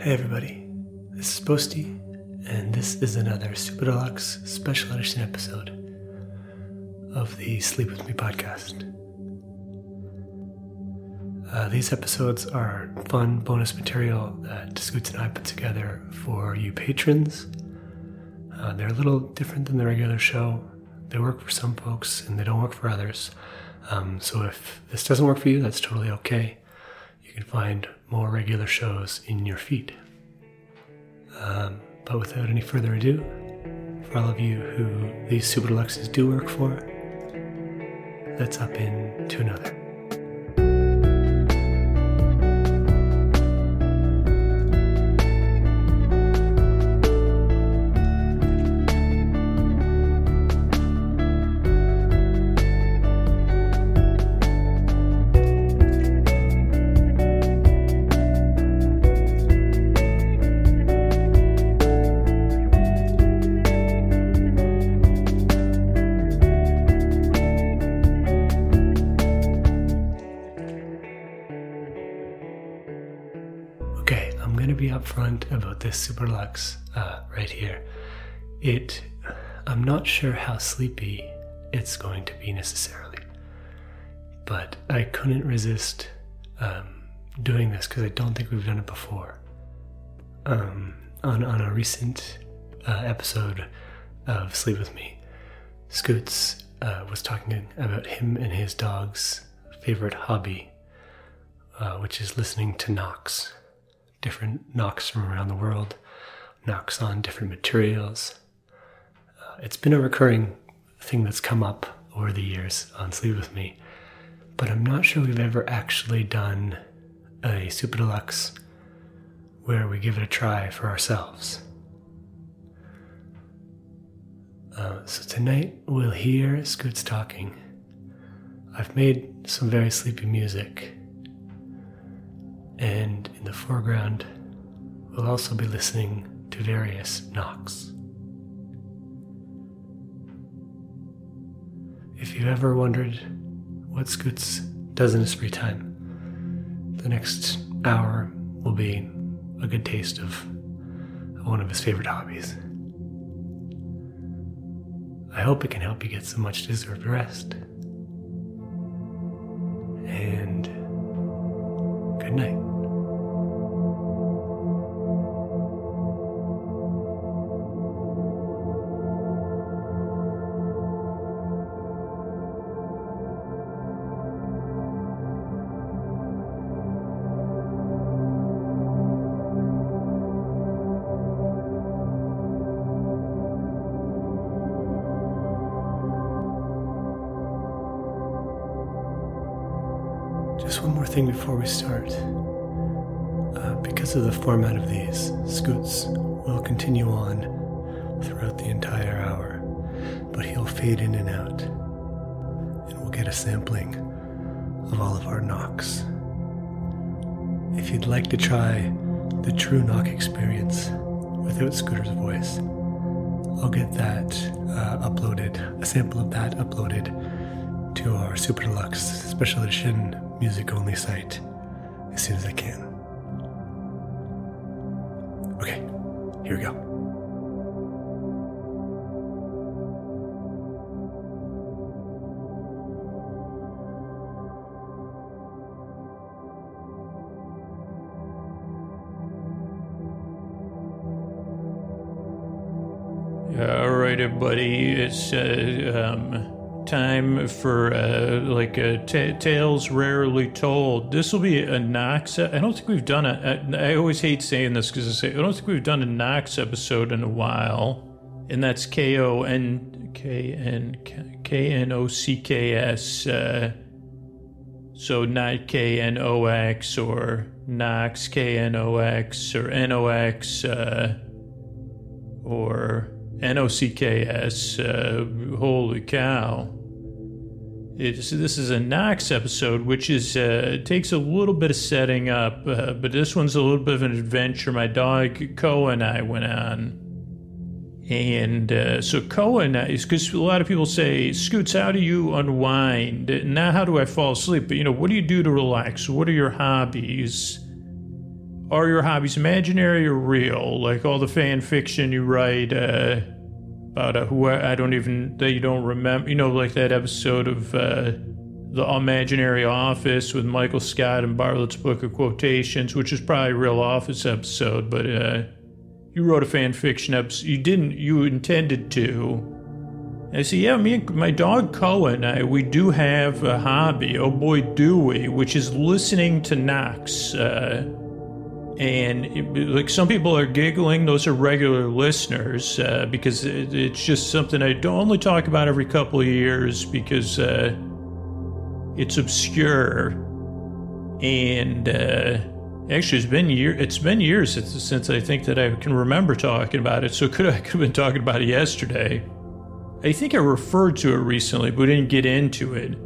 Hey everybody, this is Posty, and this is another Super Deluxe special edition episode of the Sleep With Me podcast. Uh, these episodes are fun bonus material that Scoots and I put together for you patrons. Uh, they're a little different than the regular show. They work for some folks and they don't work for others. Um, so if this doesn't work for you, that's totally okay. Can find more regular shows in your feed. Um, but without any further ado, for all of you who these Super Deluxes do work for, let's up into another. Upfront about this Super Lux uh, right here. It, I'm not sure how sleepy it's going to be necessarily, but I couldn't resist um, doing this because I don't think we've done it before. Um, on on a recent uh, episode of Sleep with Me, Scoots uh, was talking about him and his dog's favorite hobby, uh, which is listening to knocks different knocks from around the world, knocks on different materials. Uh, it's been a recurring thing that's come up over the years on Sleep With Me, but I'm not sure we've ever actually done a Super Deluxe where we give it a try for ourselves. Uh, so tonight we'll hear Scoots talking. I've made some very sleepy music and in the foreground, we'll also be listening to various knocks. If you've ever wondered what Scoots does in his free time, the next hour will be a good taste of one of his favorite hobbies. I hope it can help you get some much deserved rest. And good night. Before we start. Uh, because of the format of these, Scoots will continue on throughout the entire hour, but he'll fade in and out, and we'll get a sampling of all of our knocks. If you'd like to try the true knock experience without Scooter's voice, I'll get that uh, uploaded, a sample of that uploaded to our Super Deluxe Special Edition music only site as soon as I can. Okay, here we go. All right, everybody. It's uh, um, time for uh, like t- tales rarely told. This will be a knocks. I don't think we've done it. I always hate saying this because I say I don't think we've done a knocks episode in a while, and that's K O N K N K N O C K S. Uh, so not K N O X or Knox K N O X or N O X uh, or N O C K S. Uh, holy cow! It's, this is a knocks episode, which is uh, takes a little bit of setting up, uh, but this one's a little bit of an adventure. My dog Koa and I went on, and uh, so Koa and I, because a lot of people say, "Scoots, how do you unwind?" Now, how do I fall asleep? But you know, what do you do to relax? What are your hobbies? are your hobbies imaginary or real? Like all the fan fiction you write uh, about who I don't even that you don't remember. You know, like that episode of uh, the Imaginary Office with Michael Scott and Bartlett's Book of Quotations, which is probably a real Office episode, but uh, you wrote a fan fiction episode. You didn't. You intended to. I said, yeah, me and my dog Koa and I, we do have a hobby. Oh boy, do we! Which is listening to knocks. Uh, and like some people are giggling; those are regular listeners uh, because it, it's just something I don't only talk about every couple of years because uh, it's obscure and. Uh, Actually, it's been year. It's been years since, since I think that I can remember talking about it. So could I could have been talking about it yesterday? I think I referred to it recently, but didn't get into it.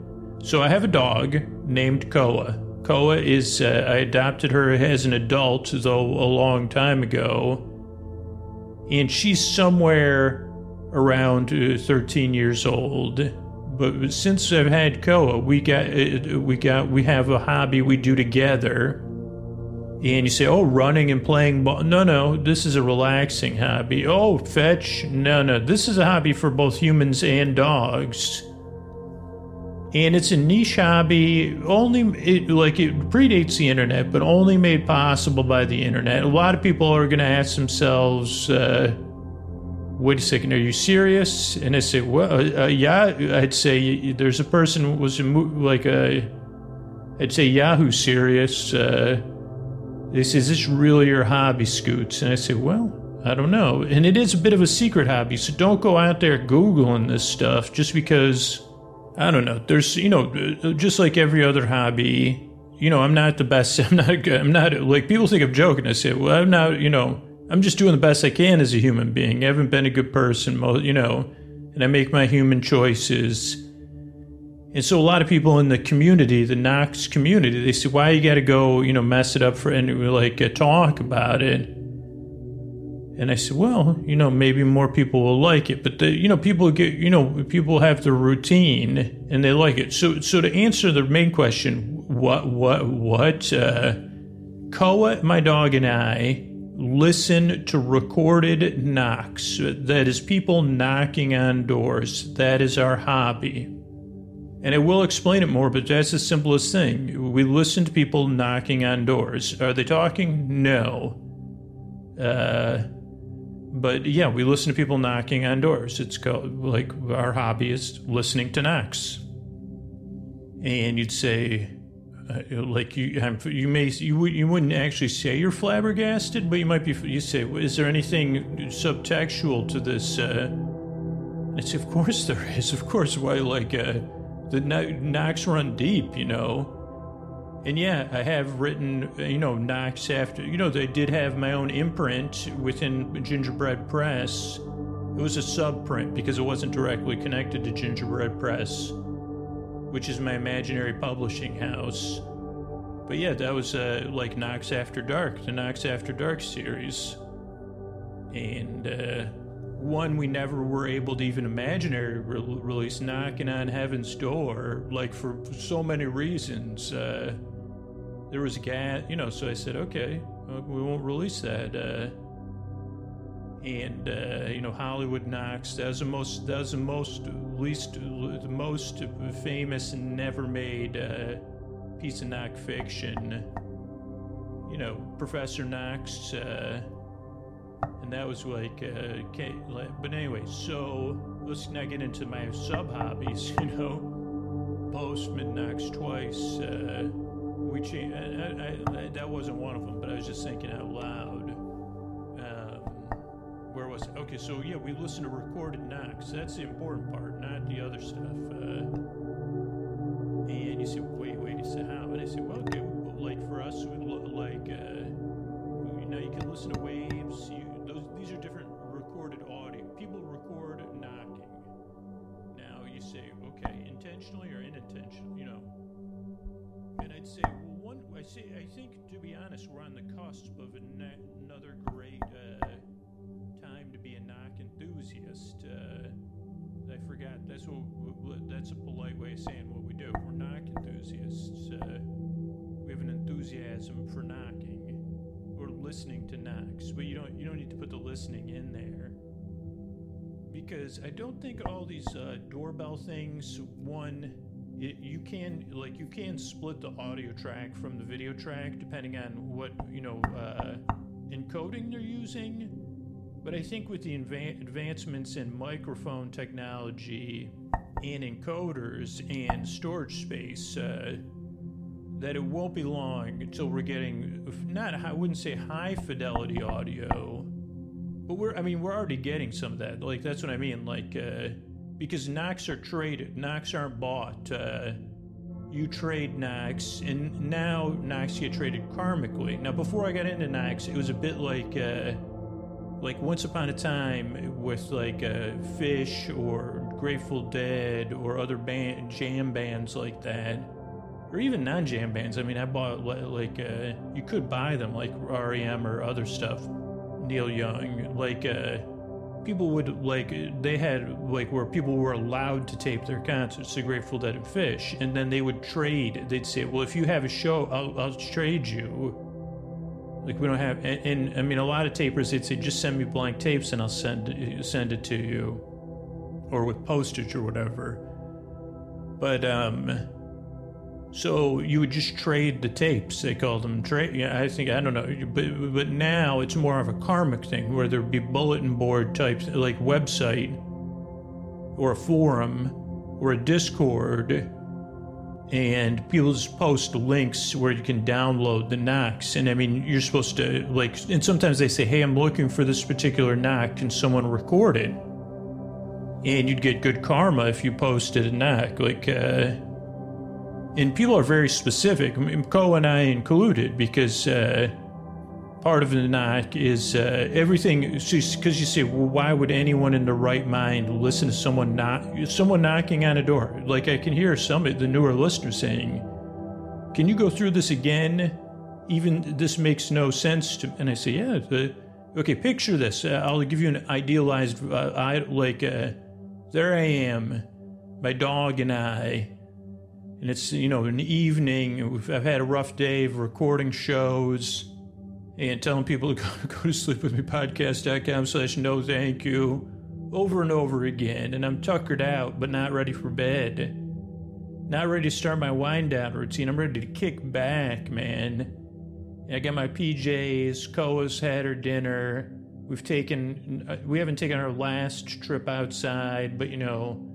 So I have a dog named Koa. Koa is uh, I adopted her as an adult, though a long time ago, and she's somewhere around uh, 13 years old. But since I've had Koa, we got uh, we got we have a hobby we do together and you say, oh, running and playing ball. No, no, this is a relaxing hobby. Oh, fetch. No, no, this is a hobby for both humans and dogs. And it's a niche hobby, only it, like it predates the internet, but only made possible by the internet. A lot of people are going to ask themselves, uh, wait a second, are you serious? And I say, well, uh, uh, yeah, I'd say there's a person was a, like a, I'd say Yahoo serious. Uh, they say, Is this really your hobby, Scoots? And I say, Well, I don't know. And it is a bit of a secret hobby, so don't go out there Googling this stuff just because, I don't know. There's, you know, just like every other hobby, you know, I'm not the best. I'm not, good. I'm not, like, people think I'm joking. I say, Well, I'm not, you know, I'm just doing the best I can as a human being. I haven't been a good person, you know, and I make my human choices and so a lot of people in the community, the knocks community, they say, "Why you got to go, you know, mess it up for and like uh, talk about it?" And I said, "Well, you know, maybe more people will like it, but the, you know, people get, you know, people have the routine and they like it." So, so to answer the main question, what, what, what? Uh, Koa, my dog, and I listen to recorded knocks. That is people knocking on doors. That is our hobby. And I will explain it more, but that's the simplest thing. We listen to people knocking on doors. Are they talking? No. Uh, but yeah, we listen to people knocking on doors. It's called, like, our hobby is listening to knocks. And you'd say, uh, like you, I'm, you may you you wouldn't actually say you're flabbergasted, but you might be. You say, is there anything subtextual to this? Uh, I say, of course there is. Of course, why like. Uh, the knocks run deep, you know. And yeah, I have written, you know, knocks after, you know, they did have my own imprint within Gingerbread Press. It was a subprint because it wasn't directly connected to Gingerbread Press, which is my imaginary publishing house. But yeah, that was uh, like Knocks After Dark, the Knocks After Dark series. And, uh, one we never were able to even imagine a re- release knocking on heaven's door like for so many reasons uh, there was a gas you know so i said okay we won't release that uh, and uh, you know hollywood Knox. that the most was the most least the most famous and never made uh, piece of knock fiction you know professor knox uh, and that was like, uh, okay, but anyway, so let's now get into my sub hobbies, you know. Postman Knox twice. We changed, I, I, I, that wasn't one of them, but I was just thinking out loud. Um, where was it? Okay, so yeah, we listen to recorded knocks. That's the important part, not the other stuff. Uh, and you say, wait, wait, you say, how? And I say, well, okay, like for us, we look like, uh, you know, you can listen to waves. You, these are different recorded audio. People record knocking. Now you say, okay, intentionally or unintentionally, you know. And I'd say, I say, I think to be honest, we're on the cusp of another great uh, time to be a knock enthusiast. Uh, I forgot. That's what. That's a polite way of saying what we do. We're knock enthusiasts. Uh, we have an enthusiasm for knocking or listening to knocks, but you don't you don't need to put the listening in there because I don't think all these uh, doorbell things one it, you can like you can split the audio track from the video track depending on what you know uh, encoding they're using. But I think with the adva- advancements in microphone technology and encoders and storage space, uh, that it won't be long until we're getting not I wouldn't say high fidelity audio, but we're I mean we're already getting some of that. Like that's what I mean. Like uh, because knocks are traded, knocks aren't bought. Uh, you trade knocks, and now knocks get traded karmically. Now before I got into knocks, it was a bit like. Uh, like once upon a time with like uh, Phish or Grateful Dead or other band jam bands like that, or even non-jam bands. I mean, I bought like uh, you could buy them like REM or other stuff. Neil Young, like uh, people would like they had like where people were allowed to tape their concerts, the Grateful Dead and Phish, and then they would trade. They'd say, "Well, if you have a show, I'll, I'll trade you." Like we don't have, and, and, I mean, a lot of tapers they'd say, "Just send me blank tapes, and I'll send send it to you," or with postage or whatever. But um, so you would just trade the tapes. They called them trade. Yeah, I think I don't know, but but now it's more of a karmic thing where there'd be bulletin board types like website or a forum or a Discord, and people just post links where you can download the knocks. And I mean, you're supposed to like, and sometimes they say, "Hey, I'm looking for this particular knock. Can someone record it?" And you'd get good karma if you posted a knock, like. Uh, and people are very specific. Co and I included because uh, part of the knock is uh, everything. Because you say, well, why would anyone in the right mind listen to someone knock, someone knocking on a door? Like I can hear some of the newer listeners saying, "Can you go through this again?" Even this makes no sense to. And I say, yeah. The, okay, picture this. Uh, I'll give you an idealized. Uh, I like. Uh, there I am, my dog and I and it's you know an evening. I've had a rough day of recording shows and telling people to go, go to sleep with me podcast.com slash no thank you over and over again. And I'm tuckered out, but not ready for bed. Not ready to start my wind down routine. I'm ready to kick back, man. I got my PJs. Koa's had her dinner. We've taken, uh, we haven't taken our last trip outside, but you know,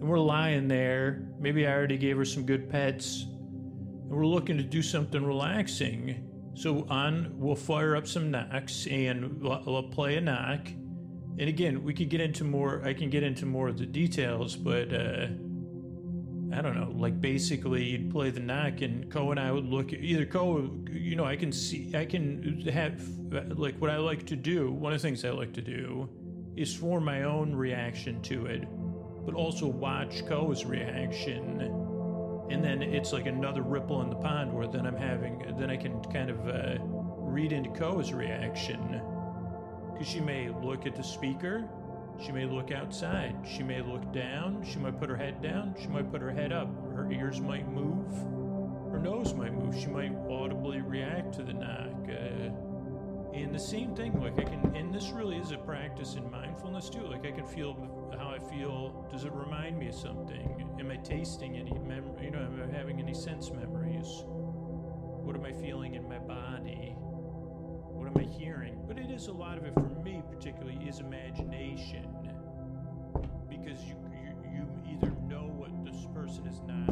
and we're lying there. Maybe I already gave her some good pets, and we're looking to do something relaxing. So on, we'll fire up some knocks and we'll, play a knock. And again, we could get into more. I can get into more of the details, but uh, I don't know. Like basically, you'd play the knock, and Co and I would look. At, either Co, you know, I can see, I can have like what I like to do. One of the things I like to do is form my own reaction to it but also watch Ko's reaction. And then it's like another ripple in the pond where then I'm having, then I can kind of uh, read into Ko's reaction. Because she may look at the speaker, she may look outside, she may look down, she might put her head down, she might put her head up, her ears might move, her nose might move, she might audibly react to the knock. Uh, and the same thing, like I can, and this really is a practice in mindfulness too. Like I can feel how I feel. Does it remind me of something? Am I tasting any mem? You know, am I having any sense memories? What am I feeling in my body? What am I hearing? But it is a lot of it for me, particularly, is imagination, because you you, you either know what this person is knocking,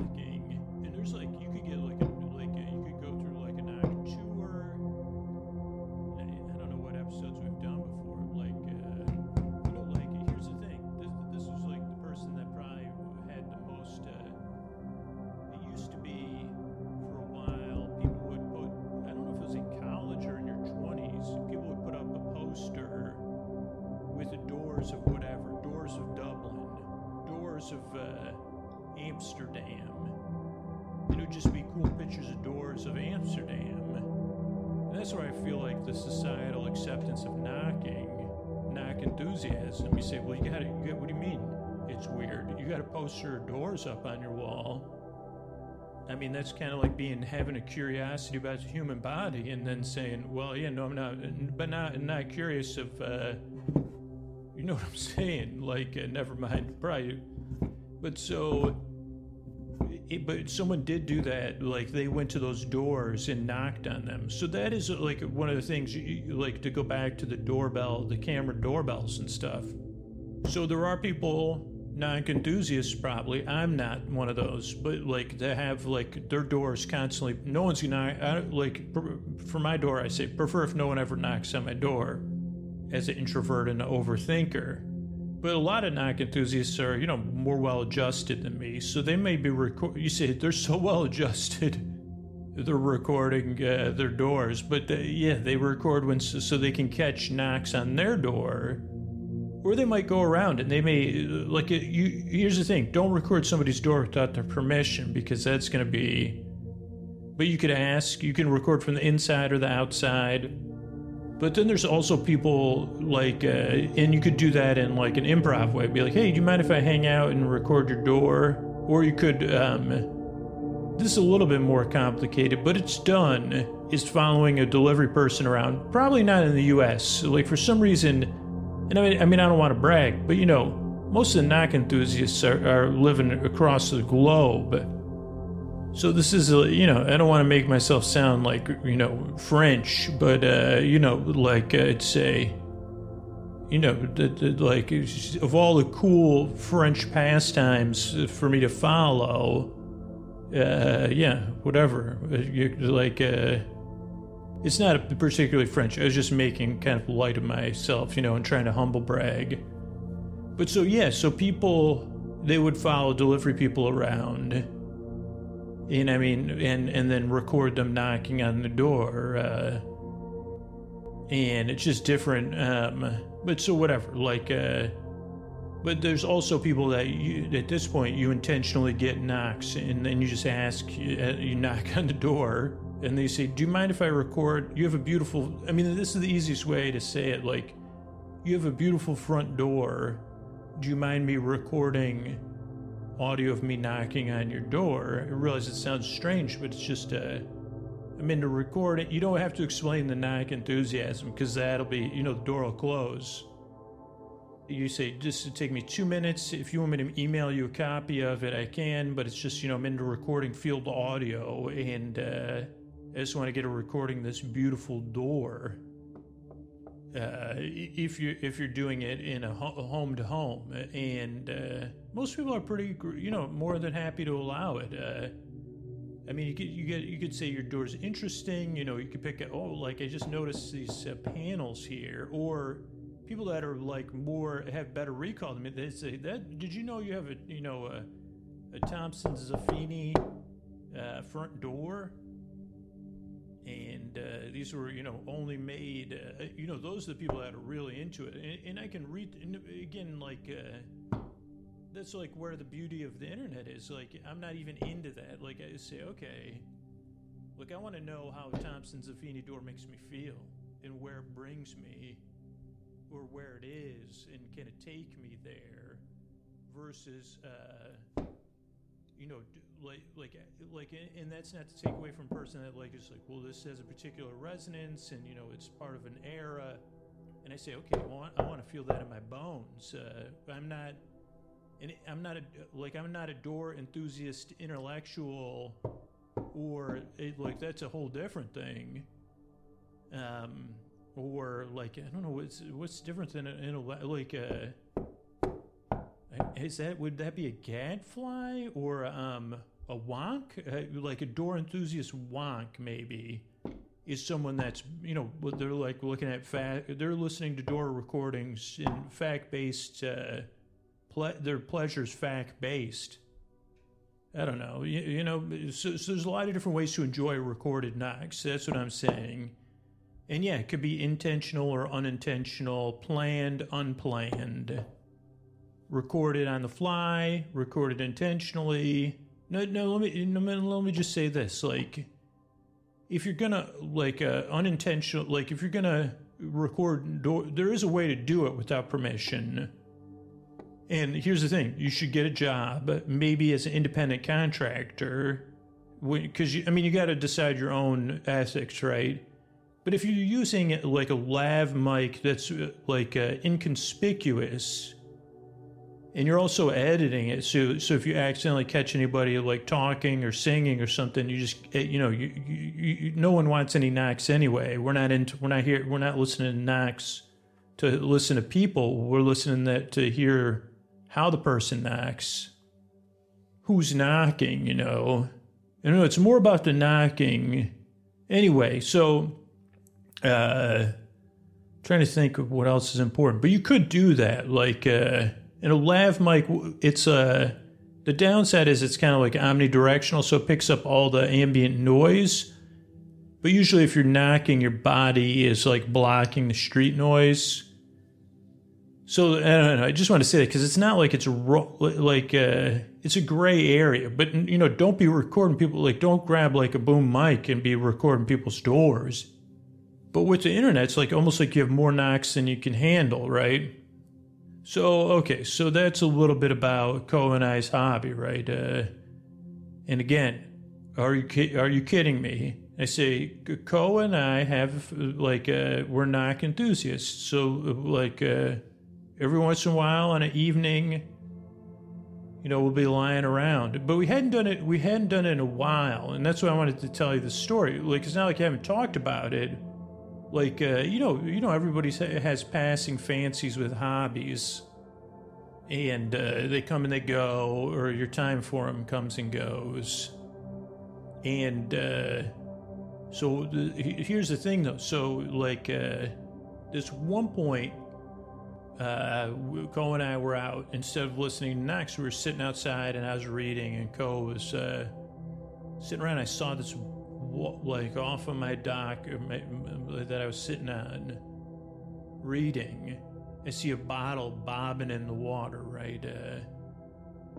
being having a curiosity about the human body, and then saying, "Well, yeah, no, I'm not," but not not curious of, uh, you know what I'm saying? Like, uh, never mind, probably. But so, it, but someone did do that. Like, they went to those doors and knocked on them. So that is like one of the things, you, like to go back to the doorbell, the camera doorbells and stuff. So there are people non enthusiasts probably. I'm not one of those but like they have like their doors constantly no one's gonna I, like for my door i say prefer if no one ever knocks on my door as an introvert and an overthinker. But a lot of knock enthusiasts are you know more well adjusted than me so they may be record you say they're so well adjusted they're recording uh, their doors but they, yeah they record when so they can catch knocks on their door or they might go around and they may like you here's the thing. Don't record somebody's door without their permission because that's going to be but you could ask. You can record from the inside or the outside. But then there's also people like uh, and you could do that in like an improv way. Be like hey do you mind if i hang out and record your door? Or you could um, this is a little bit more complicated but it's done. Is following a delivery person around. Probably not in the us like for some reason and I mean, I mean, I don't want to brag, but you know, most of the knock enthusiasts are, are living across the globe. So this is, a, you know, I don't want to make myself sound like, you know, French, but, uh, you know, like I'd say, you know, the, the, like of all the cool French pastimes for me to follow, uh, yeah, whatever, like, uh, it's not particularly French. I was just making kind of light of myself, you know, and trying to humble brag. But so, yeah, so people, they would follow delivery people around. And I mean, and, and then record them knocking on the door. Uh, and it's just different. Um, but so, whatever. Like, uh, but there's also people that you, at this point you intentionally get knocks and then you just ask, you, uh, you knock on the door and they say, Do you mind if I record? You have a beautiful, I mean, this is the easiest way to say it. Like, you have a beautiful front door. Do you mind me recording audio of me knocking on your door? I realize it sounds strange, but it's just, uh, I'm into recording. You don't have to explain the knock enthusiasm because that'll be, you know, the door will close. You say, just to take me two minutes. If you want me to email you a copy of it, I can, but it's just, you know, I'm into recording field audio and, uh, I just want to get a recording this beautiful door. Uh, if you if you're doing it in a home to home, and uh, most people are pretty, you know, more than happy to allow it. Uh, I mean, you could you get you could say your door's interesting. You know, you could pick it. Oh, like I just noticed these uh, panels here, or people that are like more have better recall. I mean, they say that. Did you know you have a you know a, a Thompson Zaffini uh, front door? And uh, these were you know only made uh, you know those are the people that are really into it. And, and i can read again like uh, that's like where the beauty of the internet is. Like i'm not even into that. Like i say okay look i want to know how thompson zaffini door makes me feel and where it brings me or where it is and can it take me there versus uh, you know like like like and that's not to take away from person that like is like well this has a particular resonance and you know it's part of an era. And i say okay well i want to feel that in my bones. Uh, i'm not and i'm not a like i'm not a door enthusiast intellectual or it, like that's a whole different thing. Um or like i don't know what's what's different than a, like a is that would that be a gadfly or um a wonk, uh, like a door enthusiast wonk, maybe, is someone that's you know they're like looking at fact, they're listening to door recordings in fact based. Uh, ple- their pleasures fact based. I don't know. You, you know, so, so, there's a lot of different ways to enjoy recorded knocks. That's what I'm saying. And yeah, it could be intentional or unintentional, planned, unplanned, recorded on the fly, recorded intentionally, no, no. Let me let me just say this: like, if you're gonna like uh, unintentional, like if you're gonna record, there is a way to do it without permission. And here's the thing: you should get a job, maybe as an independent contractor, because I mean you got to decide your own ethics, right? But if you're using like a lav mic that's uh, like uh, inconspicuous, and you're also editing it, so so if you accidentally catch anybody like talking or singing or something, you just eh, you know you, you, you no one wants any knocks anyway. We're not into we're not here we're not listening to knocks to listen to people. We're listening that to hear how the person knocks, who's knocking. You know, you know it's more about the knocking. Anyway, so uh, trying to think of what else is important, but you could do that. Like uh, in a lav mic, it's a uh, the downside is it's kind of like omnidirectional, so it picks up all the ambient noise. But usually, if you're knocking, your body is like blocking the street noise. So I don't know. I just want to say that because it's not like it's ro- like uh, it's a gray area. But you know, don't be recording people. Like, don't grab like a boom mic and be recording people's doors. But with the internet, it's like almost like you have more knocks than you can handle, right? So, okay, so that's a little bit about Co and I's hobby, right? Uh, and again, are you ki- are you kidding me? I say Co and I have like uh, we're knock enthusiasts, so like uh, every once in a while on an evening, you know, we'll be lying around. But we hadn't done it. We hadn't done it in a while, and that's why I wanted to tell you the story. Like it's not like I haven't talked about it like uh, you know you know everybody has passing fancies with hobbies and uh, they come and they go or your time for them comes and goes and uh, so here's the thing though so like uh, this one point uh, Co and I were out. Instead of listening to knocks, we were sitting outside, and I was reading, and Co was uh, sitting around. I saw this like off of my dock that I was sitting on reading. I see a bottle bobbing in the water, right? Uh,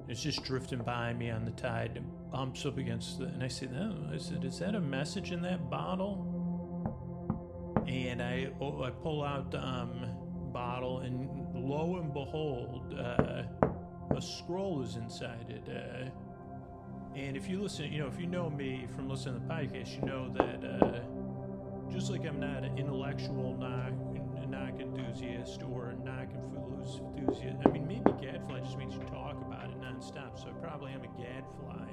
it's just drifting by me on the tide and bumps up against the. And I said, "No," I said, "Is that a message in that bottle?" And I oh, I pull out the um, bottle, and lo and behold, uh, a scroll is inside it. Uh, and if you listen, you know, if you know me from listening to the podcast, you know that uh, just like I'm not an intellectual knock, knock enthusiast or a knock enthusiast, I mean, maybe gadfly just means you talk about it nonstop. So I probably am a gadfly,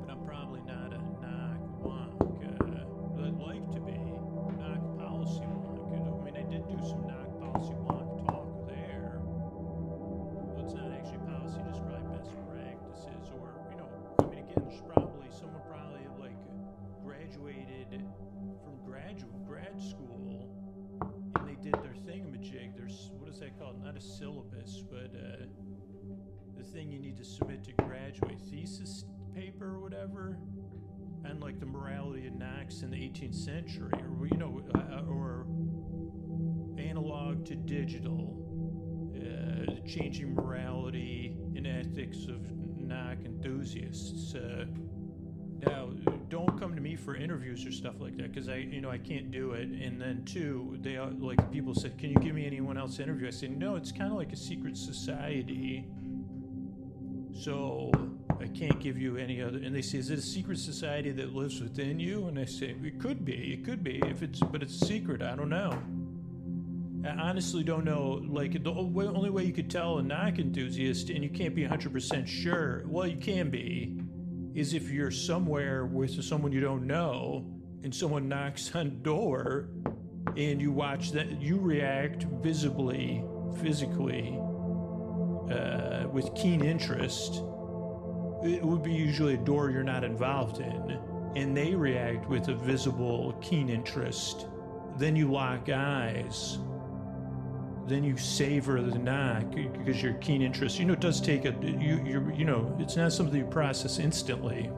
but I'm probably not a knock wonk. Uh, I'd like to be knock policy wonk. I mean, I did do some knock policy wonk 18th century, or you know, uh, or analog to digital, uh, changing morality and ethics of knock enthusiasts. Uh, now, don't come to me for interviews or stuff like that because I, you know, I can't do it. And then two, they are, like people said, "Can you give me anyone else interview?" I said, "No, it's kind of like a secret society." So I can't give you any other. And they say, "Is it a secret society that lives within you?" And I say, "It could be. It could be. If it's, but it's a secret. I don't know." I honestly don't know. Like, the only way you could tell a knock enthusiast, and you can't be 100% sure, well, you can be, is if you're somewhere with someone you don't know and someone knocks on door and you watch that, you react visibly, physically, uh, with keen interest. It would be usually a door you're not involved in, and they react with a visible, keen interest. Then you lock eyes then you savor the knock because your keen interest. You know, it does take a you you you know, it's not something you process instantly.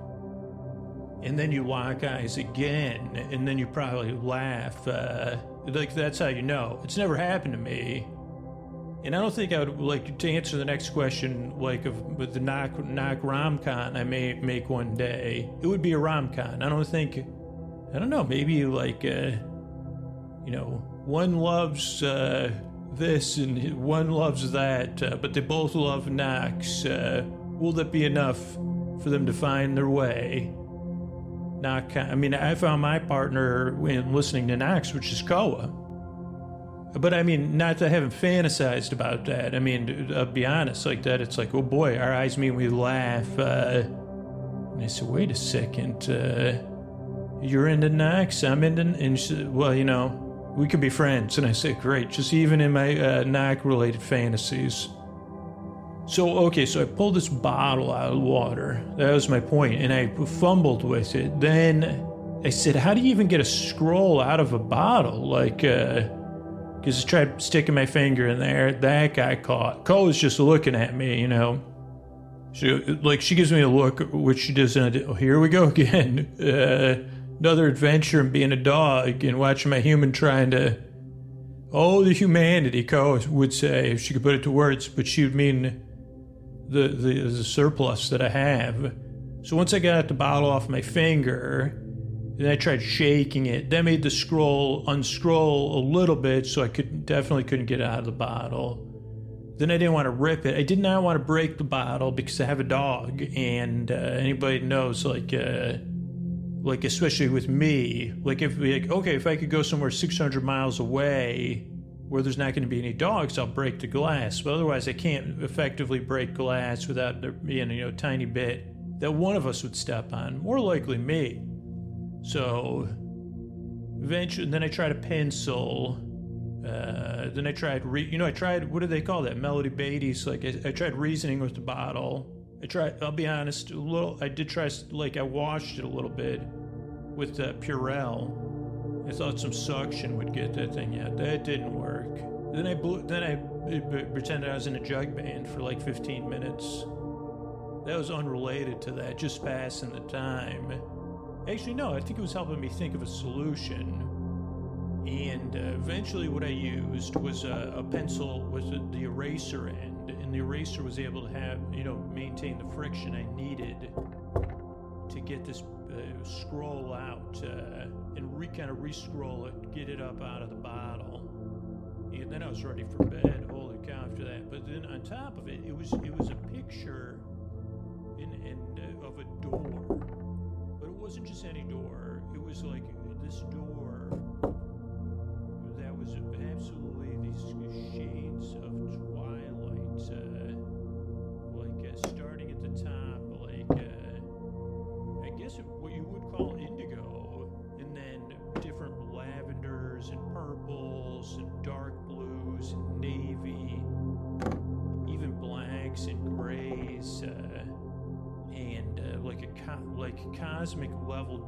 And then you lock eyes again, and then you probably laugh. Uh, like that's how you know. It's never happened to me. And I don't think I would like to answer the next question like of with the knock knock romcom I may make one day. It would be a rom romcom. I don't think. I don't know. Maybe like, uh, you know, one loves. Uh, this and one loves that, uh, but they both love knocks. Uh, will that be enough for them to find their way? not. I mean, I found my partner in listening to knocks, which is Koa. But I mean, not that I haven't fantasized about that. I mean, I'll be honest, like that, it's like, oh boy, our eyes meet, we laugh. Uh, and I said, wait a second, uh, you're into knocks, I'm into, and she well, you know, we could be friends. And I said, great, just even in my uh, Knock related fantasies. So, okay, so I pulled this bottle out of the water. That was my point, and I fumbled with it. Then I said, how do you even get a scroll out of a bottle? Like, uh, because I tried sticking my finger in there. That guy caught. Cole was just looking at me, you know. She, like, she gives me a look, which she doesn't. Oh, here we go again. Uh, another adventure in being a dog and watching my human trying to. Oh, the humanity, Ko would say, if she could put it to words, but she would mean the, the, the surplus that I have. So once I got the bottle off my finger, then I tried shaking it. That made the scroll unscroll a little bit, so I could definitely couldn't get it out of the bottle. Then I didn't want to rip it. I did not want to break the bottle because I have a dog, and uh, anybody knows, like, uh, like especially with me, like if like okay, if I could go somewhere 600 miles away where there's not going to be any dogs, I'll break the glass. But otherwise, I can't effectively break glass without there being you know a tiny bit that one of us would step on. More likely me. So eventually, then I tried a pencil. Uh, then I tried, re- you know, I tried. What do they call that? Melody Beattie's. Like I, I tried reasoning with the bottle. I tried. I'll be honest. A little. I did try. Like I washed it a little bit with uh, Purell. I thought some suction would get that thing out. That didn't work. Then I blew, then I pretended I was in a jug band for like 15 minutes. That was unrelated to that, just passing the time. Actually, no, I think it was helping me think of a solution. And uh, eventually, what I used was a, a pencil with the eraser end, and the eraser was able to have, you know, maintain the friction I needed to get this uh, scroll out uh, and re kind of re-scroll it, get it up out of the bottle. And then I was ready for bed. Holy cow! After that, but then on top of it, it was it was a picture in, in uh, of a door, wasn't just any door. It was like this door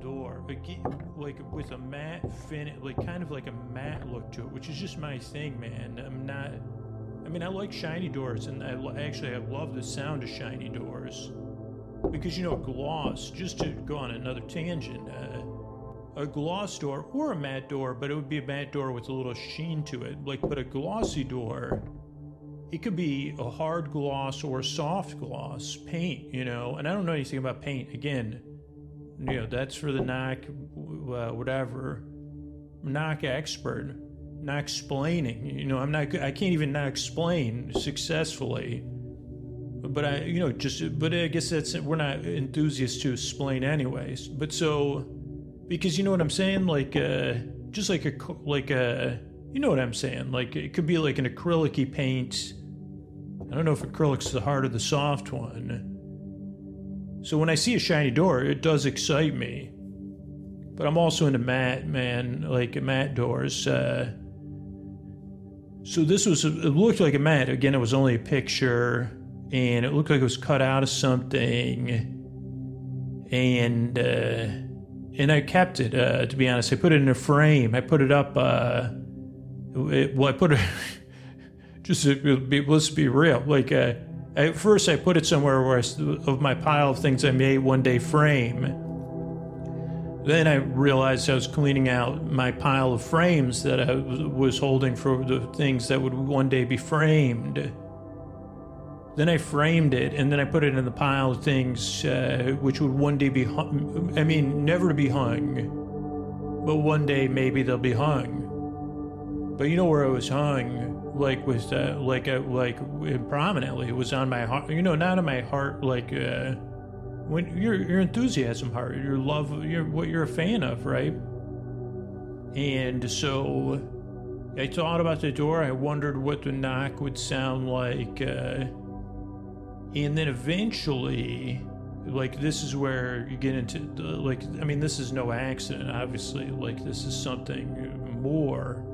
door, like, like with a matte finish, like kind of like a matte look to it, which is just my thing, man. I'm not. I mean, I like shiny doors, and I lo- actually I love the sound of shiny doors because you know gloss. Just to go on another tangent, uh, a gloss door or a matte door, but it would be a matte door with a little sheen to it. Like, but a glossy door it could be a hard gloss or a soft gloss paint, you know. And I don't know anything about paint. Again, you know, that's for the knock, uh, whatever, knock expert, not explaining. You know, I'm not. I can't even not explain successfully. But I, you know, just. But I guess that's we're not enthusiasts to explain, anyways. But so, because you know what I'm saying, like, uh, just like a like a. You know what I'm saying? Like it could be like an acrylic paint I don't know if acrylic's the hard or the soft one. So when I see a shiny door, it does excite me. But I'm also into matte, man, like matte doors. Uh, so this was, it looked like a matte. Again, it was only a picture, and it looked like it was cut out of something. And, uh, and I kept it, uh, to be honest. I put it in a frame. I put it up, uh, it, well, I put it. just let's be real. Like uh, at first, I put it somewhere where I, of my pile of things I may one day frame. Then I realized I was cleaning out my pile of frames that I was holding for the things that would one day be framed. Then I framed it, and then I put it in the pile of things uh, which would one day be hung. I mean, never be hung, but one day maybe they'll be hung. But you know where I was hung? Like was uh, like uh, like prominently it was on my heart you know not on my heart like uh when your your enthusiasm heart, your love, your what you're a fan of, right? And so I thought about the door. I wondered what the knock would sound like. Uh, and then eventually, like, this is where you get into, the, like, I mean, this is no accident, obviously. Like, this is something more.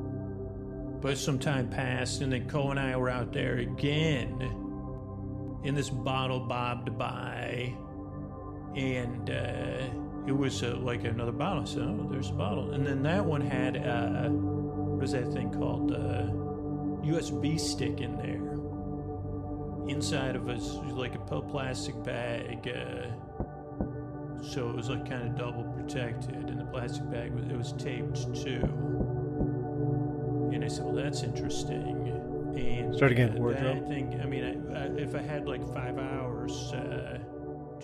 But some time passed, and then Cole and I were out there again in this bottle bobbed by. And, uh, it was uh, like another bottle. Said, "Oh, there's a bottle," and then that one had uh, what is that thing called? Uh, USB stick in there. Inside of a like a plastic bag, uh, so it was like kind of double protected, and the plastic bag it was taped too. And I said, "Well, that's interesting." And Start again, wardrobe. that thing. I mean, I, I, if I had like five hours. Uh,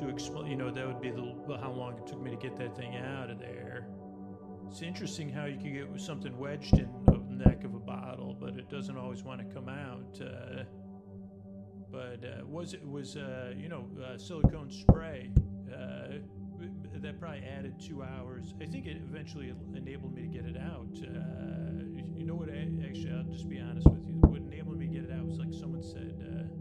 to explain, you know, that would be the how long it took me to get that thing out of there. It's interesting how you can get something wedged in the neck of a bottle, but it doesn't always want to come out. Uh, but uh, was it was uh, you know uh, silicone spray uh, that probably added two hours. I think it eventually enabled me to get it out. Uh, you know what? Actually, I'll just be honest with you. What enabled me to get it out was like someone said, fill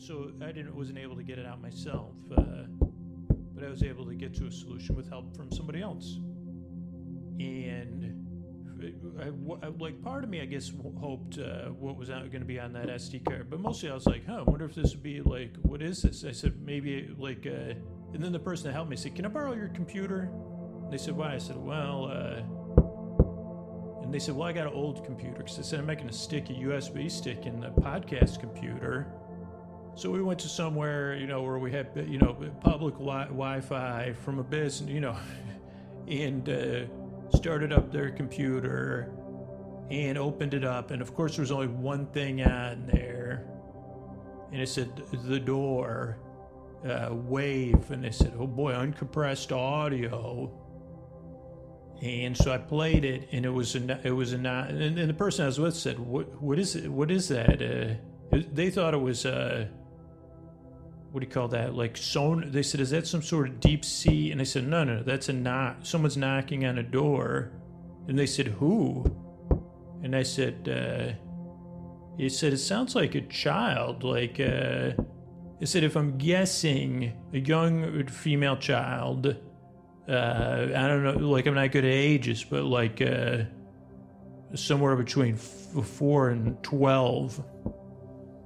so I didn't wasn't able to get it out myself. Uh, but I was able to get to a solution with help from somebody else. And I, I- like part of me, I guess, hoped uh, what was going to be on that SD card, but mostly I was like, "Huh, I wonder if this would be like, what is this?" I said, "Maybe like," uh, and then the person that helped me said, "Can I borrow your computer?" And they said, "Why?" I said, "Well," uh, and they said, "Well, I got an old computer because I said I'm making a stick, a USB stick in the podcast computer." So we went to somewhere, you know, where we had, you know, public wi- Wi-Fi from a business, you know, and uh, started up their computer and opened it up. And of course, there was only one thing on there, and it said the door uh, wave, and they said, "Oh boy, uncompressed audio." And so I played it, and it was a, it was a not, and, and the person I was with said, "What what is it? What is that?" Uh, they thought it was uh, what do you call that? Like son. They said, "Is that some sort of deep sea?" And I said, "No, no, that's a knock. Someone's knocking on a door." And they said, "Who?" And I said, uh, "He said it sounds like a child. Like uh, I said, if I'm guessing, a young female child." Uh, I don't know. Like I'm not good at ages, but like uh, somewhere between f- four and twelve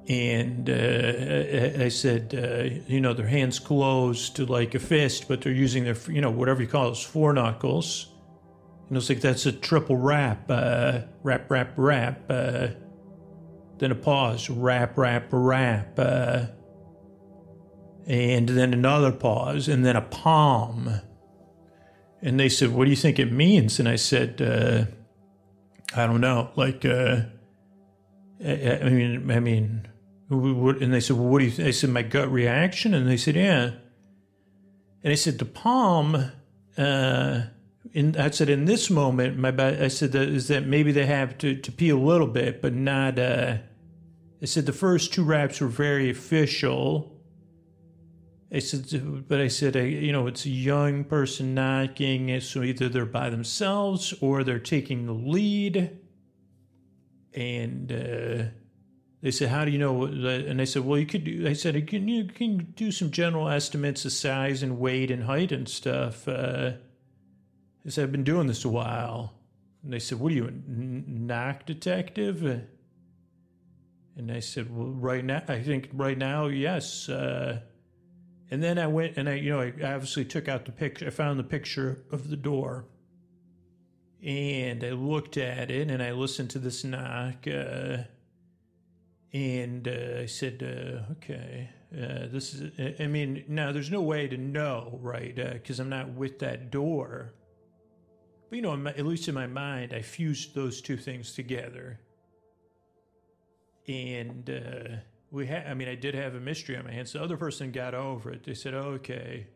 and uh, I said, uh, you know, their hands closed to like a fist, but they're using their, you know, whatever you call those four knuckles. And I was like, that's a triple rap, uh, rap, rap, rap. Uh, then a pause, rap, rap, rap. Uh, and then another pause, and then a palm. And they said, what do you think it means? And I said, uh, I don't know. Like, uh, I, I mean, I mean, and they said, well, what do you think? I said, my gut reaction. And they said, yeah. And I said, the palm, uh, in, I said, in this moment, my, I said, that is that maybe they have to, to pee a little bit, but not, uh, I said, the first two raps were very official. I said, but I said, you know, it's a young person knocking, so either they're by themselves or they're taking the lead and uh, they said, "How do you know?" And I said, "Well, you could do." I said, "You can you can do some general estimates of size and weight and height and stuff." Uh, I said, "I've been doing this a while." And they said, "What are you, knock detective?" Uh, And I said, "Well, right now, I think right now, yes." Uh, and then I went and I, you know, I obviously took out the picture. I found the picture of the door and I looked at it and I listened to this knock. Uh, and uh, I said, uh, okay, uh, this is, I mean, now there's no way to know, right? Because I'm not with that door. But, you know, at least in my mind, I fused those two things together. and uh, we had. I mean, I did have a mystery on my hands. The other person got over it. They said, "Okay."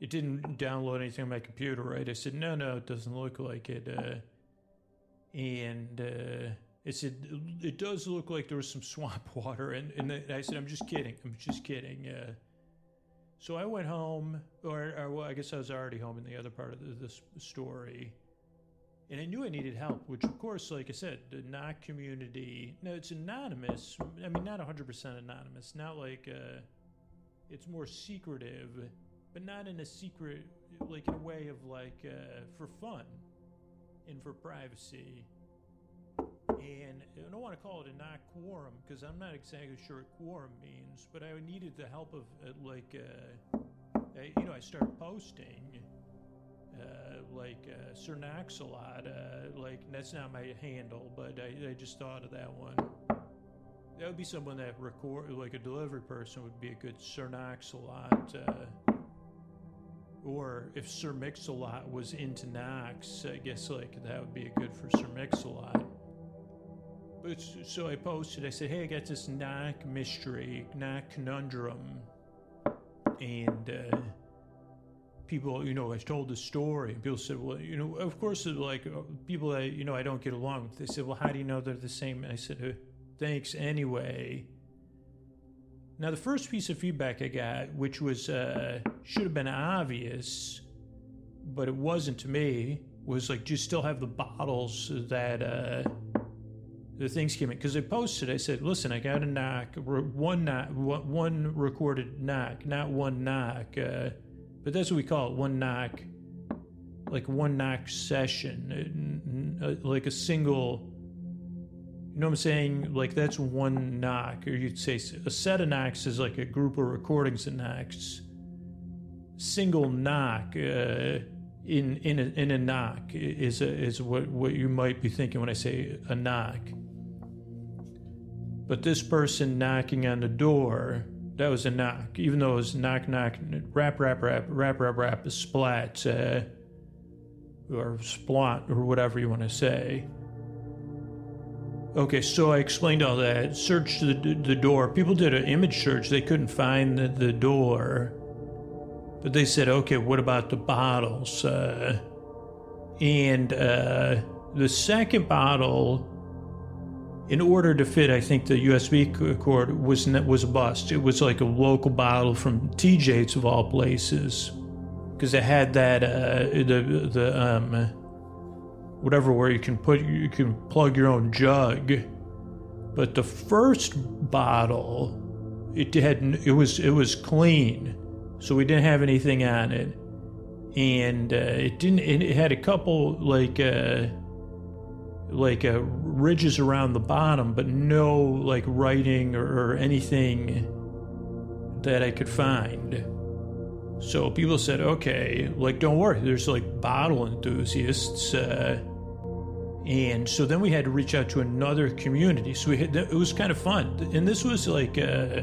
It didn't download anything on my computer, right? I said, "No, no, it doesn't look like it." Uh, and it said it does look like there was some swamp water, and, and I said, "I'm just kidding. I'm just kidding." Uh, so I went home, or, or well, I guess I was already home in the other part of the, this story, and I knew I needed help. Which, of course, like I said, the knock community. No, it's anonymous. I mean, not 100% anonymous. Not like uh, it's more secretive, but not in a secret, like in a way of like uh, for fun and for privacy. And I don't want to call it a knock quorum because I'm not exactly sure what quorum means, but I needed the help of uh, like, uh, I, you know, I started posting. Uh, like uh, Sir Knox a lot. Uh, like that's not my handle, but I, I just thought of that one. That would be someone that record, like a delivery person, would be a good Sir Knox a lot. Uh, or if Sir Mix-a-Lot was into knocks, I guess like that would be a good for Sir Mix-a-Lot. But so I posted. I said, "Hey, I got this knock mystery, knock conundrum," and uh, people, you know, I told the story, and people said, "Well, you know, of course, like uh, people that you know I don't get along with." They said, "Well, how do you know they're the same?" I said, uh, "Thanks anyway." Now, the first piece of feedback I got, which was uh, should have been obvious, but it wasn't to me, was like, "Do you still have the bottles that?" Uh, the things came in because I posted. I said, "Listen, I got a knock, one knock, one recorded knock, not one knock, uh, but that's what we call it, one knock, like one knock session, uh, like a single." You know what I'm saying? Like that's one knock, or you'd say a set of knocks is like a group of recordings of knocks. Single knock. Uh, in in a, in a knock is a, is what what you might be thinking when I say a knock. But this person knocking on the door, that was a knock. Even though it was knock, knock, rap, rap, rap, rap, rap, rap, splat, uh, or splot, or whatever you want to say. Okay, so I explained all that. Searched the, the door. People did an image search. They couldn't find the, the door. But they said, okay, what about the bottles? Uh, and uh, the second bottle in order to fit, I think the USB cord was was a bust. It was like a local bottle from TJ's of all places, because it had that uh, the the um, whatever where you can put you can plug your own jug. But the first bottle, it had it was it was clean, so we didn't have anything on it, and uh, it didn't. It had a couple like. Uh, like uh, ridges around the bottom, but no like writing or, or anything that I could find. So people said, okay, like don't worry, there's like bottle enthusiasts. Uh, and so then we had to reach out to another community. So we had, it was kind of fun. And this was like uh,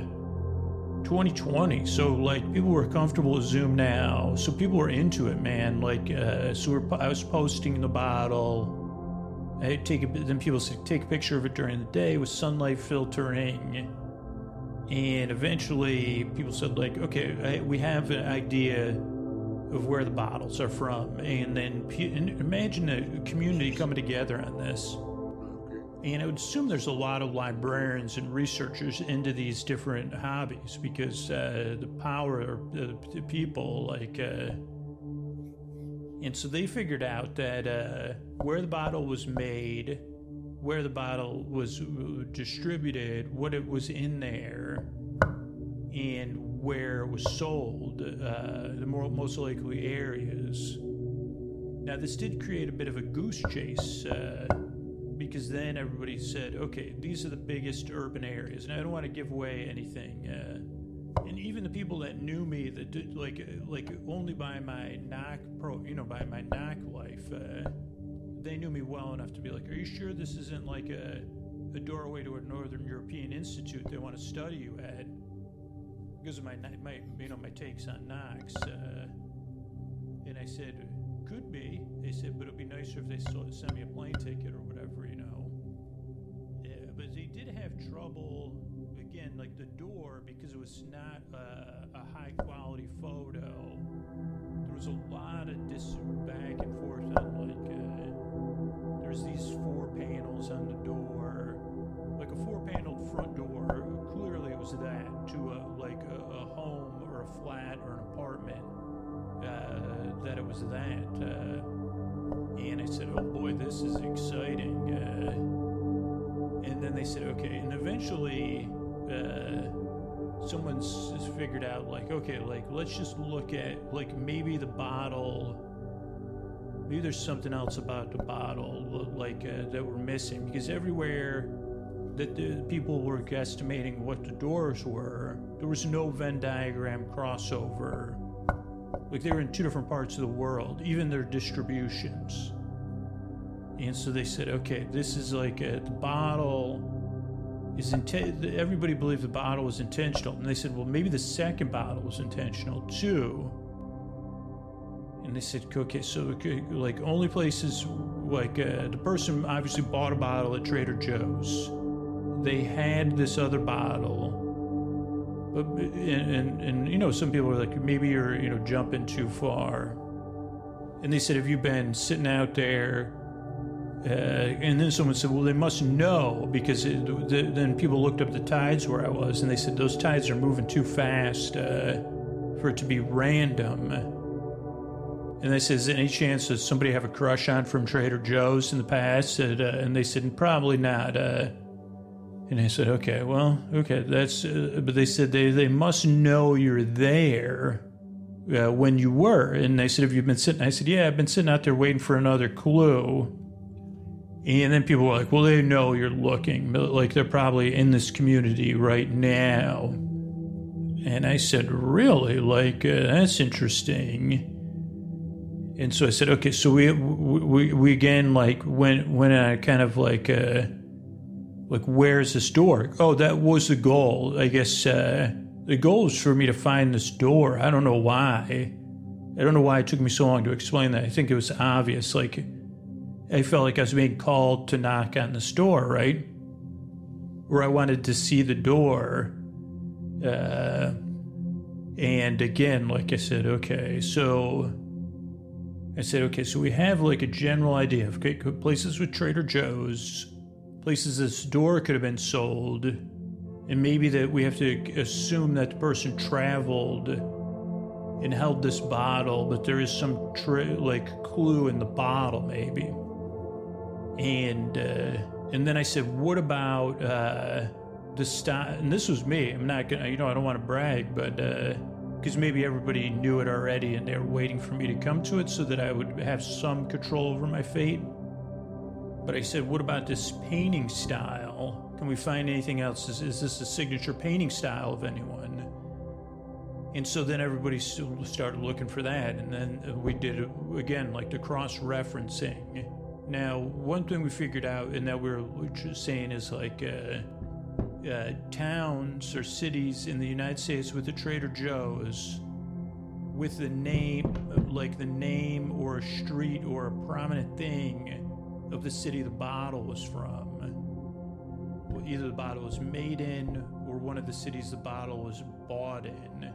2020. So like people were comfortable with Zoom now. So people were into it, man. Like, uh, so I was posting the bottle I take a, then people say, take a picture of it during the day with sunlight filtering. And eventually people said, like, okay, we have an idea of where the bottles are from. And then imagine a community coming together on this. And I would assume there's a lot of librarians and researchers into these different hobbies because uh, the power of the people, like, uh, and so they figured out that uh, where the bottle was made, where the bottle was distributed, what it was in there, and where it was sold, uh, the more, most likely areas. Now, this did create a bit of a goose chase uh, because then everybody said, okay, these are the biggest urban areas. And I don't want to give away anything uh, and even the people that knew me that did like like only by my knock pro you know by my knock life uh, they knew me well enough to be like are you sure this isn't like a, a doorway to a northern european institute? They want to study you at because of my my you know my takes on knocks uh, and i said could be. They said but it'd be nicer if they send me a plane ticket or whatever you know. Yeah but they did have trouble again, like the door because it was not uh, a high quality photo. There was a lot of dis back and forth on like uh, there's these four panels on the door, like a four paneled front door. Clearly, it was that to a like a, a home or a flat or an apartment. Uh, that it was that. Uh, and I said, "Oh boy, this is exciting." Uh, and then they said, "Okay." And eventually, uh, someone's has figured out, like, okay, like let's just look at like maybe the bottle. Maybe there's something else about the bottle, like uh, that we're missing, because everywhere that the people were guesstimating what the doors were, there was no Venn diagram crossover. Like they were in two different parts of the world, even their distributions. And so they said, okay, this is like a, the bottle is intent. Everybody believed the bottle was intentional, and they said, well, maybe the second bottle was intentional too. And they said, okay, so like only places like uh, the person obviously bought a bottle at Trader Joe's. They had this other bottle but and, and, and you know some people are like maybe you're you know jumping too far and they said have you been sitting out there uh, and then someone said well they must know because it, the, then people looked up the tides where i was and they said those tides are moving too fast uh, for it to be random and they said is any chance that somebody have a crush on from trader joe's in the past and, uh, and they said probably not uh, and I said, okay, well, okay, that's, uh, but they said they, they must know you're there uh, when you were. And they said, have you been sitting? I said, yeah, I've been sitting out there waiting for another clue. And then people were like, well, they know you're looking. Like they're probably in this community right now. And I said, really? Like, uh, that's interesting. And so I said, okay, so we, we, we again, like, went, when I kind of like, uh, like where's this door oh that was the goal i guess uh, the goal was for me to find this door i don't know why i don't know why it took me so long to explain that i think it was obvious like i felt like i was being called to knock on this door right where i wanted to see the door uh, and again like i said okay so i said okay so we have like a general idea of places with trader joe's places this door could have been sold, and maybe that we have to assume that the person traveled and held this bottle, but there is some tra- like clue in the bottle, maybe. And uh, and then I said, what about uh, the style? And this was me. I'm not gonna, you know, I don't want to brag, but because uh, maybe everybody knew it already and they were waiting for me to come to it so that I would have some control over my fate. But I said, what about this painting style? Can we find anything else? Is, is this a signature painting style of anyone? And so then everybody started looking for that. And then we did, again, like the cross referencing. Now, one thing we figured out, and that we are saying is like uh, uh, towns or cities in the United States with a Trader Joe's with the name, like the name or a street or a prominent thing of the city the bottle was from. Either the bottle was made in or one of the cities the bottle was bought in.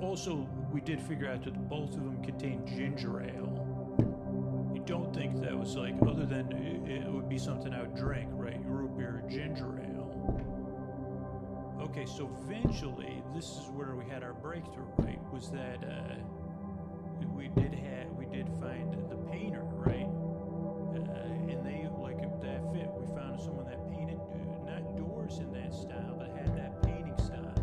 Also, we did figure out that both of them contain ginger ale. Don't think that was like, other than it would be something I would drink, right? Root beer, ginger ale. Okay, so eventually, this is where we had our breakthrough, right? Was that uh, we did have we did find the painter, right? Uh, and they like that fit. We found someone that painted uh, not doors in that style, but had that painting style,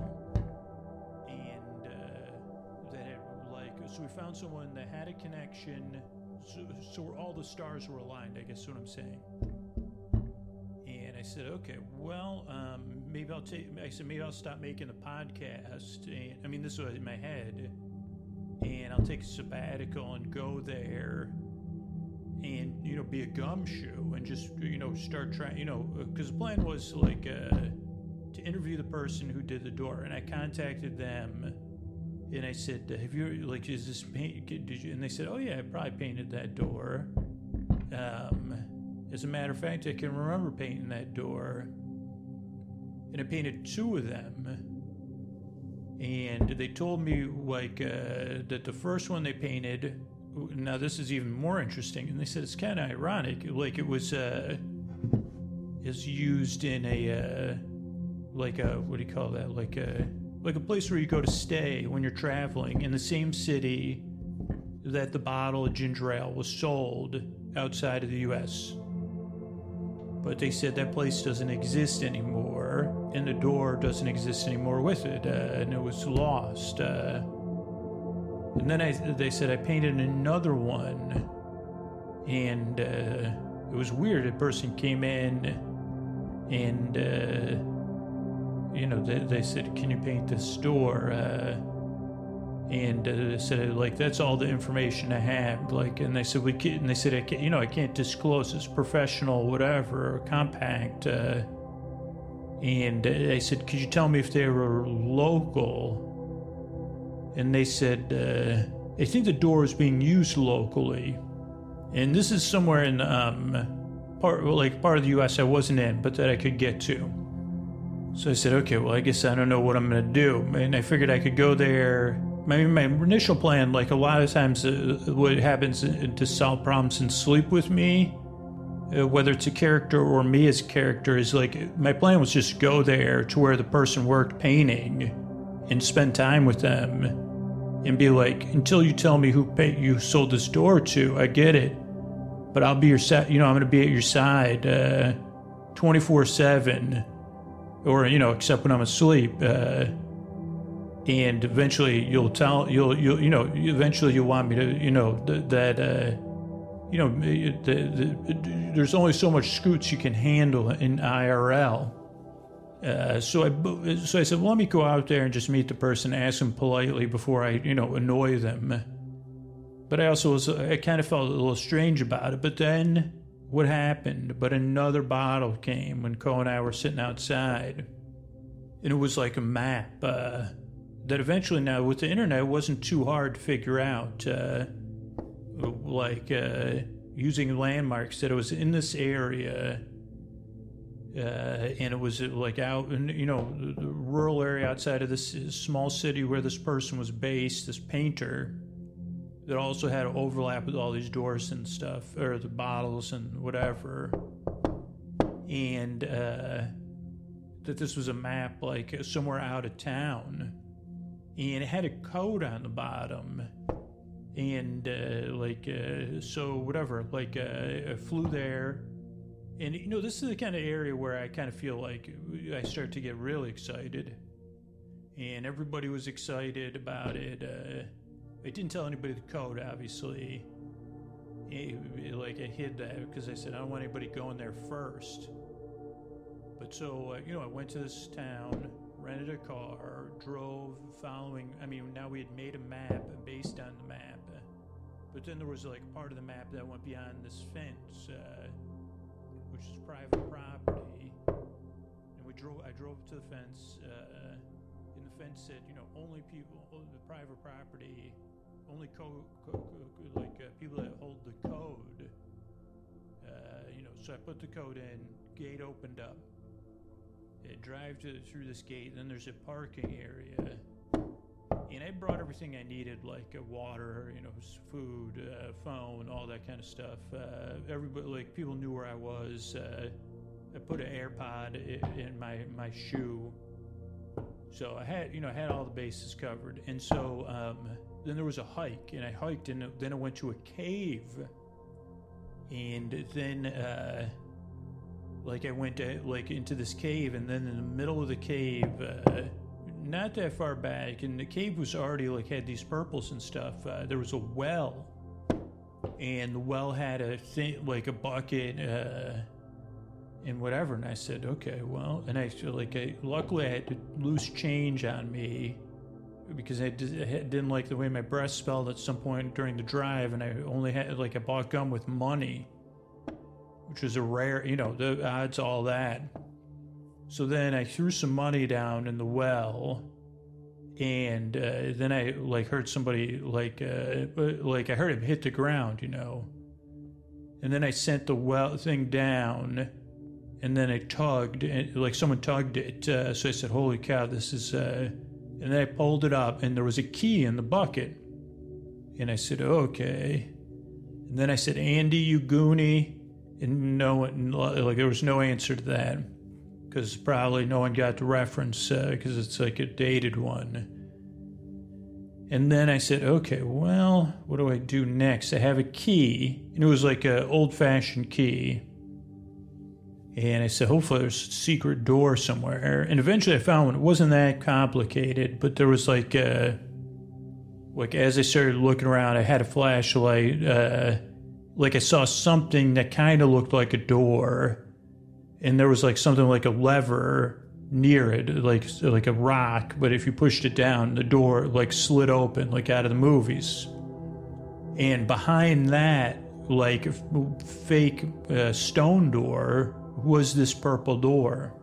and uh, that had like so we found someone that had a connection, so, so all the stars were aligned. I guess what I'm saying. And I said, okay, well, um, maybe I'll take. I said maybe I'll stop making the podcast. And I mean, this was in my head, and I'll take a sabbatical and go there and you know be a gumshoe and just you know start trying you know because the plan was like uh, to interview the person who did the door and i contacted them and i said have you like is this paint did you and they said oh yeah i probably painted that door um, As a matter of fact, I can remember painting that door. And I painted two of them. And they told me, like, uh, that the first one they painted, now this is even more interesting. And they said it's kind of ironic. Like, it was, uh, is used in a, uh, like a, what do you call that? Like a, like a place where you go to stay when you're traveling in the same city that the bottle of ginger ale was sold outside of the US. But they said that place doesn't exist anymore, and the door doesn't exist anymore with it, uh, and it was lost. Uh, and then I, they said I painted another one, and uh, it was weird. A person came in, and uh, you know they, they, said, "Can you paint this door?" Uh, and uh, said like that's all the information I have. Like, and they said we can't. And they said I can't, you know I can't disclose it's professional, whatever, or compact. Uh, and I said, could you tell me if they were local? And they said, uh, I think the door is being used locally, and this is somewhere in um, part like part of the U.S. I wasn't in, but that I could get to. So I said, okay, well, I guess I don't know what I'm going to do. And I figured I could go there my, my initial plan, like a lot of times, uh, what happens to solve problems and sleep with me, uh, whether it's a character or me as character, is like my plan was just go there to where the person worked painting and spend time with them and be like, until you tell me who pay, you sold this door to, I get it, but I'll be your set. You know, I'm going to be at your side, uh, twenty four seven, or you know, except when I'm asleep. Uh, and eventually you'll tell you'll you you know eventually you want me to you know th- that uh, you know the, the, there's only so much scoots you can handle in IRL. Uh, so I so I said, well, let me go out there and just meet the person, ask them politely before I you know annoy them. But I also was I kind of felt a little strange about it. But then what happened? But another bottle came when Cole and I were sitting outside, and it was like a map. Uh, that eventually now with the internet wasn't too hard to figure out uh, like uh, using landmarks that it was in this area uh, and it was uh, like out in you know the rural area outside of this small city where this person was based this painter that also had an overlap with all these doors and stuff or the bottles and whatever. And uh, that this was a map like somewhere out of town. And it had a code on the bottom. And uh, like uh, so whatever like uh, I flew there. And you know this is the kind of area where i kind of feel like i start to get really excited. And everybody was excited about it uh, i didn't tell anybody the code obviously it, it, like i hid that because i said i don't want anybody going there first but so uh, you know i went to this town rented a car, drove following. I mean, now we had made a map based on the map, but then there was like part of the map that went beyond this fence, uh, which is private property. And we drove. I drove to the fence, uh, and the fence said, you know, only people, the private property, only co- co- co- like uh, people that hold the code. Uh, you know, so I put the code in. Gate opened up drive to, through this gate, then there's a parking area. And I brought everything I needed, like uh, water, you know, food, uh, phone, all that kind of stuff. Uh, everybody, like, people knew where I was. Uh, I put an AirPod in, in my, my shoe. So I had, you know, I had all the bases covered. And so um, then there was a hike, and I hiked, and then I went to a cave. And then uh, like I went to, like into this cave, and then in the middle of the cave, uh, not that far back, and the cave was already like had these purples and stuff. Uh, there was a well, and the well had a thing like a bucket uh, and whatever. And I said, okay, well, and I like I luckily I had loose change on me because I, did, not like the way my breath smelled at some point during the drive, and I only had like I bought gum with money which was a rare, you know, the odds, all that. So then I threw some money down in the well, and uh, then I like heard somebody like uh, like I heard him hit the ground, you know, and then I sent the well thing down, and then I tugged, like someone tugged it. Uh, so I said, "Holy cow, this is." Uh, and then I pulled it up, and there was a key in the bucket, and I said, "Okay." And then I said, "Andy, you goonie," and no one, like there was no answer to that, because probably no one got the reference, because uh, it's like a dated one. And then I said, okay, well, what do I do next? I have a key, and it was like an old fashioned key. And I said, hopefully there's a secret door somewhere. And eventually I found one. It wasn't that complicated, but there was like a, like as I started looking around, I had a flashlight. Uh, like I saw something that kind of looked like a door. And there was like something like a lever near it, like like a rock. But if you pushed it down, the door like slid open, like out of the movies. And behind that, like fake uh, stone door, was this purple door.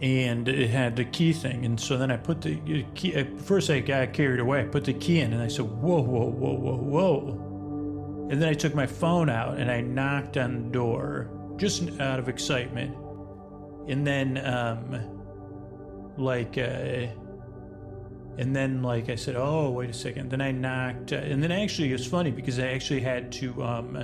And it had the key thing, and so then I put the key. At first, I got carried away. I put the key in, and I said, "Whoa, whoa, whoa, whoa, whoa!" And then I took my phone out and I knocked on the door, just out of excitement and then um like uh and then like i said oh wait a second then i knocked uh, and then actually it was funny because i actually had to um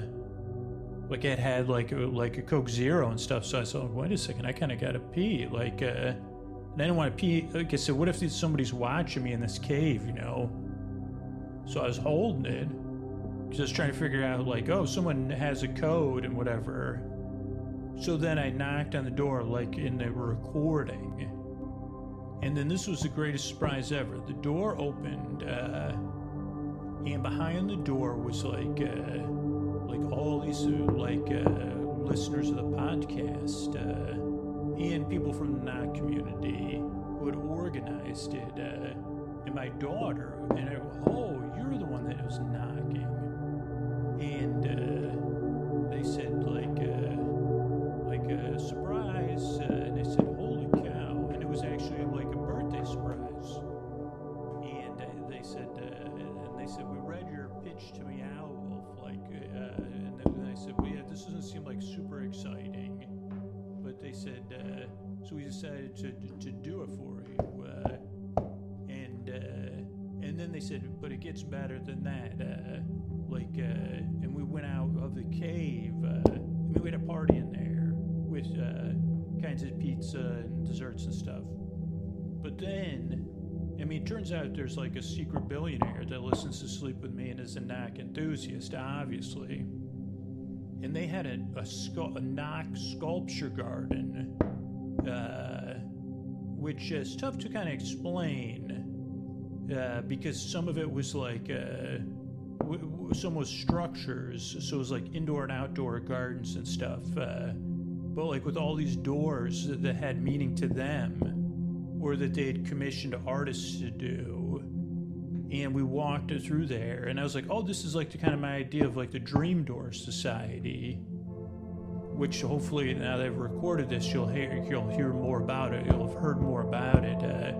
like i had like a, like a coke zero and stuff so i said wait a second i kind of gotta pee like uh and i didn't want to pee like i said what if somebody's watching me in this cave you know so i was holding it because i was trying to figure out like oh someone has a code and whatever so then I knocked on the door like in the recording. And then this was the greatest surprise ever. The door opened, uh, and behind the door was like, uh, like all these uh, like uh, listeners of the podcast uh, and people from the knock community who had organized it. Uh, and my daughter, and I, oh, you're the one that was knocking, and pizza and desserts and stuff. But then, I mean, turns out there's like a secret billionaire that listens to Sleep With Me and is a knock enthusiast, obviously. And they had a, a, scu- a knock sculpture garden, uh, which is tough to kind of explain uh, because some of it was like. Uh, some was structures, so it was like indoor and outdoor gardens and stuff. Uh, but like with all these doors that, had meaning to them or that they had commissioned artists to do and we walked through there and i was like oh this is like the kind of my idea of like the dream door society which hopefully now that i've recorded this you'll hear you'll hear more about it. You'll have heard more about it uh,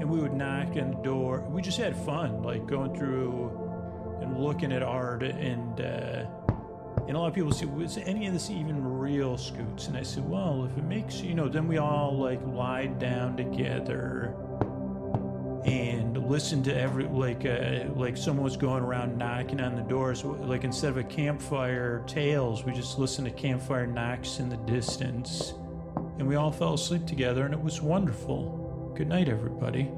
and we would knock on the door. We just had fun like going through and looking at art and uh, and a lot of people say, was any of this even real, Scoots? And I said, well, if it makes, you know, then we all like lied down together and listened to every, like, uh, like someone was going around knocking on the doors. Like instead of a campfire tales, we just listened to campfire knocks in the distance. And we all fell asleep together and it was wonderful. Good night, everybody.